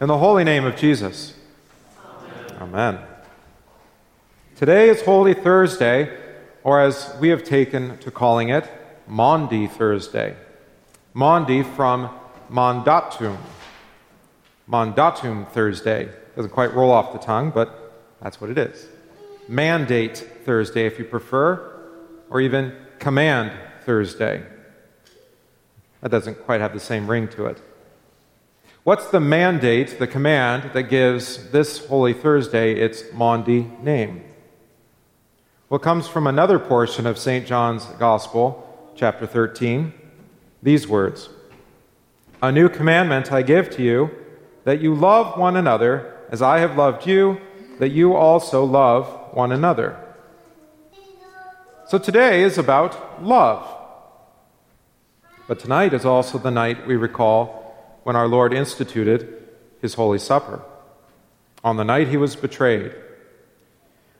In the holy name of Jesus. Amen. Amen. Today is Holy Thursday, or as we have taken to calling it, Maundy Thursday. Maundy from Mandatum. Mandatum Thursday. Doesn't quite roll off the tongue, but that's what it is. Mandate Thursday, if you prefer, or even Command Thursday. That doesn't quite have the same ring to it. What's the mandate, the command that gives this Holy Thursday its Maundy name? Well, it comes from another portion of St. John's Gospel, chapter 13. These words A new commandment I give to you, that you love one another as I have loved you, that you also love one another. So today is about love. But tonight is also the night we recall when our Lord instituted his Holy Supper, on the night he was betrayed.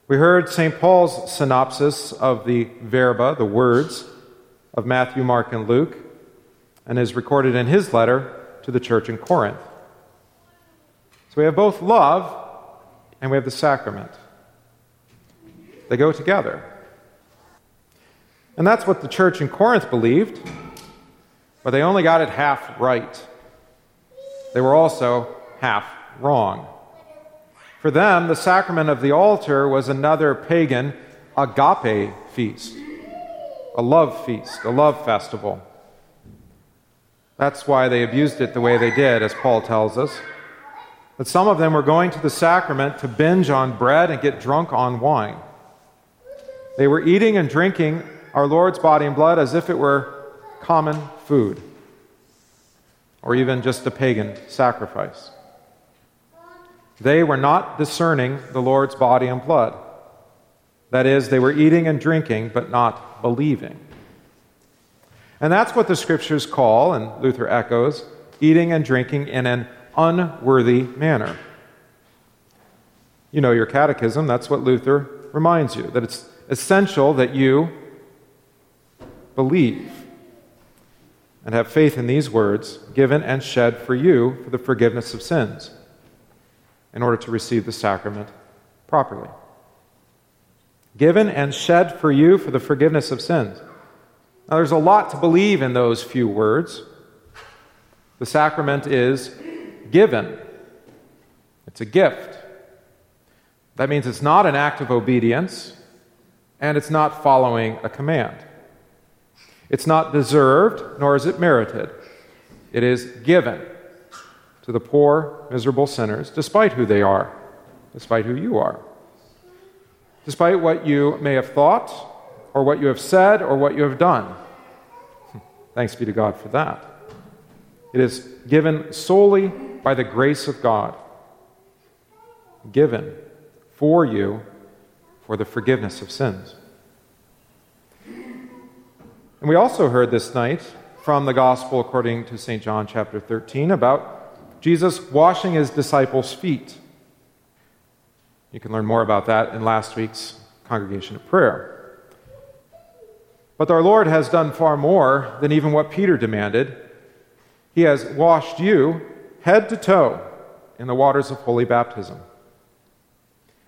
We heard St. Paul's synopsis of the verba, the words, of Matthew, Mark, and Luke, and is recorded in his letter to the church in Corinth. So we have both love and we have the sacrament. They go together. And that's what the church in Corinth believed, but they only got it half right they were also half wrong. For them, the sacrament of the altar was another pagan agape feast, a love feast, a love festival. That's why they abused it the way they did, as Paul tells us. But some of them were going to the sacrament to binge on bread and get drunk on wine. They were eating and drinking our Lord's body and blood as if it were common food or even just a pagan sacrifice. They were not discerning the Lord's body and blood. That is, they were eating and drinking, but not believing. And that's what the scriptures call, and Luther echoes, eating and drinking in an unworthy manner. You know your catechism, that's what Luther reminds you, that it's essential that you believe and have faith in these words given and shed for you for the forgiveness of sins in order to receive the sacrament properly. Given and shed for you for the forgiveness of sins. Now, there's a lot to believe in those few words. The sacrament is given, it's a gift. That means it's not an act of obedience, and it's not following a command. It's not deserved, nor is it merited. It is given to the poor, miserable sinners, despite who they are, despite who you are, despite what you may have thought, or what you have said, or what you have done. Hmm. Thanks be to God for that. It is given solely by the grace of God, given for you for the forgiveness of sins. And we also heard this night from the Gospel according to St. John chapter 13 about Jesus washing his disciples' feet. You can learn more about that in last week's congregation of prayer. But our Lord has done far more than even what Peter demanded. He has washed you head to toe in the waters of holy baptism.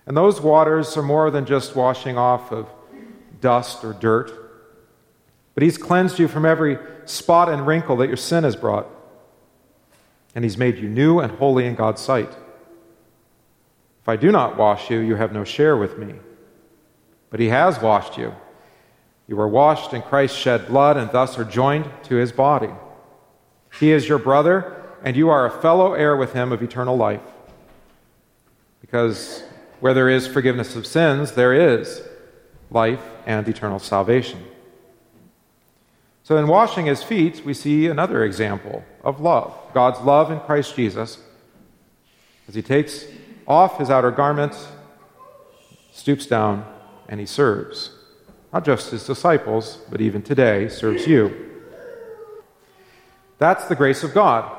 And those waters are more than just washing off of dust or dirt. But He's cleansed you from every spot and wrinkle that your sin has brought. And He's made you new and holy in God's sight. If I do not wash you, you have no share with me. But He has washed you. You are washed in Christ's shed blood and thus are joined to His body. He is your brother, and you are a fellow heir with Him of eternal life. Because where there is forgiveness of sins, there is life and eternal salvation. So, in washing his feet, we see another example of love God's love in Christ Jesus as he takes off his outer garments, stoops down, and he serves. Not just his disciples, but even today, serves you. That's the grace of God.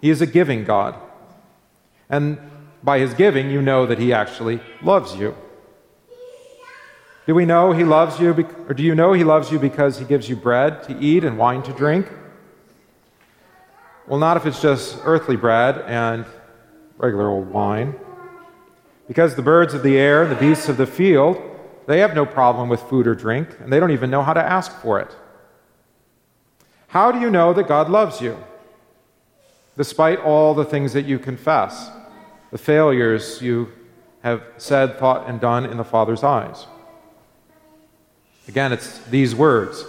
He is a giving God. And by his giving, you know that he actually loves you. Do we know he loves you, or do you know he loves you because he gives you bread to eat and wine to drink? Well, not if it's just earthly bread and regular old wine. Because the birds of the air and the beasts of the field, they have no problem with food or drink, and they don't even know how to ask for it. How do you know that God loves you? Despite all the things that you confess, the failures you have said, thought, and done in the Father's eyes. Again, it's these words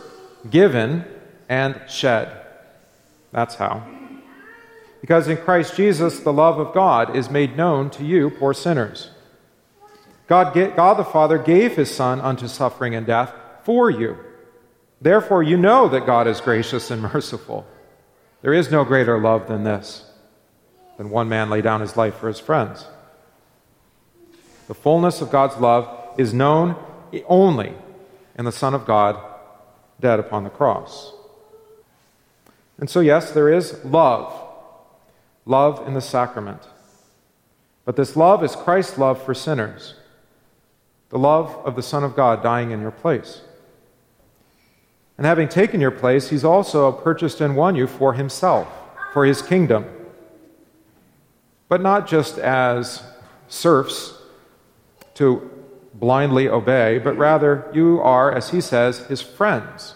given and shed. That's how. Because in Christ Jesus, the love of God is made known to you, poor sinners. God, God the Father gave his Son unto suffering and death for you. Therefore, you know that God is gracious and merciful. There is no greater love than this, than one man lay down his life for his friends. The fullness of God's love is known only in the Son of God dead upon the cross. And so, yes, there is love, love in the sacrament. But this love is Christ's love for sinners, the love of the Son of God dying in your place. And having taken your place, he's also purchased and won you for himself, for his kingdom. But not just as serfs to blindly obey, but rather you are, as he says, his friends.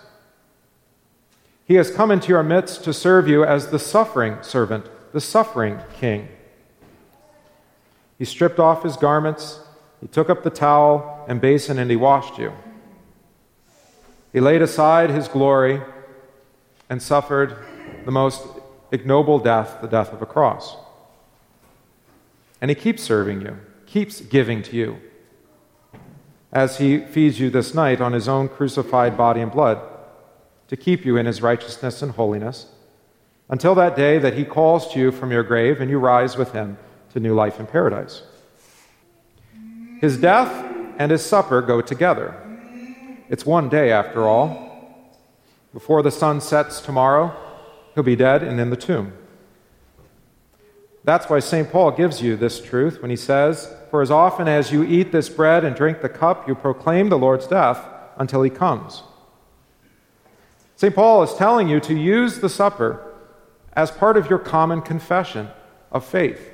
He has come into your midst to serve you as the suffering servant, the suffering king. He stripped off his garments, he took up the towel and basin, and he washed you. He laid aside his glory and suffered the most ignoble death, the death of a cross. And he keeps serving you, keeps giving to you, as he feeds you this night on his own crucified body and blood, to keep you in his righteousness and holiness, until that day that he calls to you from your grave and you rise with him to new life in paradise. His death and his supper go together. It's one day, after all. Before the sun sets tomorrow, he'll be dead and in the tomb. That's why St. Paul gives you this truth when he says, For as often as you eat this bread and drink the cup, you proclaim the Lord's death until he comes. St. Paul is telling you to use the supper as part of your common confession of faith.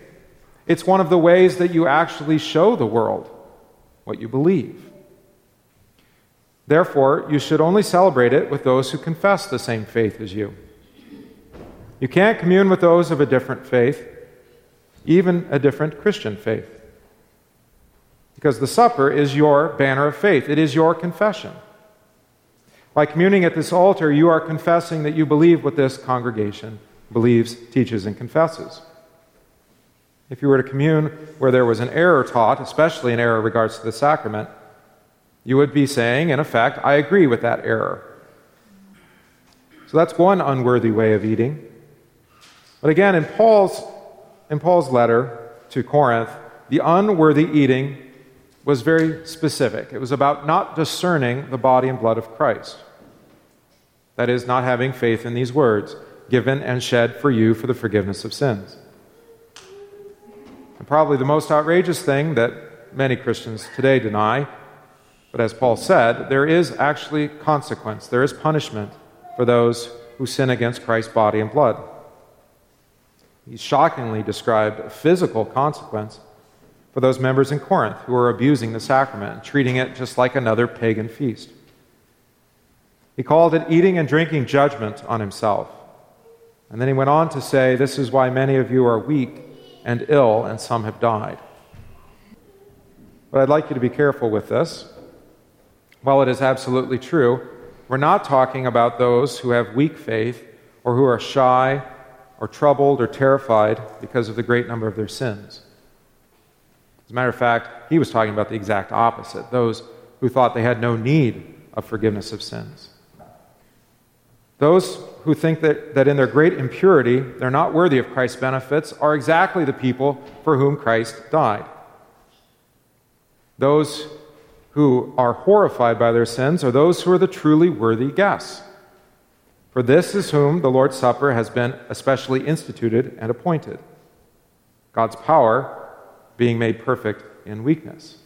It's one of the ways that you actually show the world what you believe. Therefore, you should only celebrate it with those who confess the same faith as you. You can't commune with those of a different faith, even a different Christian faith. Because the supper is your banner of faith, it is your confession. By communing at this altar, you are confessing that you believe what this congregation believes, teaches, and confesses. If you were to commune where there was an error taught, especially an error in regards to the sacrament, you would be saying, in effect, I agree with that error. So that's one unworthy way of eating. But again, in Paul's, in Paul's letter to Corinth, the unworthy eating was very specific. It was about not discerning the body and blood of Christ. That is, not having faith in these words given and shed for you for the forgiveness of sins. And probably the most outrageous thing that many Christians today deny but as Paul said, there is actually consequence, there is punishment for those who sin against Christ's body and blood. He shockingly described a physical consequence for those members in Corinth who were abusing the sacrament and treating it just like another pagan feast. He called it eating and drinking judgment on himself. And then he went on to say, This is why many of you are weak and ill, and some have died. But I'd like you to be careful with this while it is absolutely true, we're not talking about those who have weak faith or who are shy or troubled or terrified because of the great number of their sins. As a matter of fact, he was talking about the exact opposite those who thought they had no need of forgiveness of sins. Those who think that, that in their great impurity they're not worthy of Christ's benefits are exactly the people for whom Christ died. Those who are horrified by their sins are those who are the truly worthy guests. For this is whom the Lord's Supper has been especially instituted and appointed God's power being made perfect in weakness,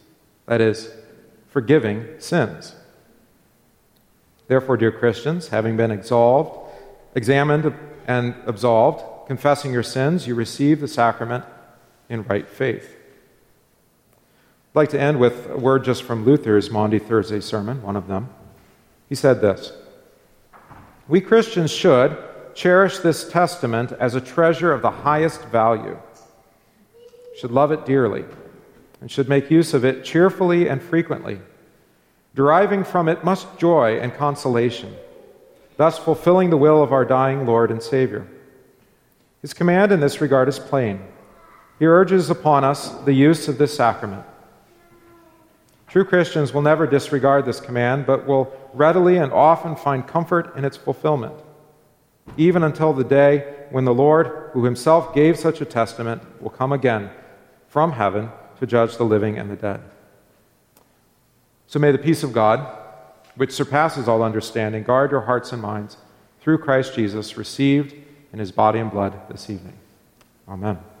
that is, forgiving sins. Therefore, dear Christians, having been absolved, examined, and absolved, confessing your sins, you receive the sacrament in right faith. I'd like to end with a word just from Luther's Maundy Thursday sermon, one of them. He said this We Christians should cherish this testament as a treasure of the highest value, should love it dearly, and should make use of it cheerfully and frequently, deriving from it much joy and consolation, thus fulfilling the will of our dying Lord and Savior. His command in this regard is plain. He urges upon us the use of this sacrament. True Christians will never disregard this command, but will readily and often find comfort in its fulfillment, even until the day when the Lord, who himself gave such a testament, will come again from heaven to judge the living and the dead. So may the peace of God, which surpasses all understanding, guard your hearts and minds through Christ Jesus, received in his body and blood this evening. Amen.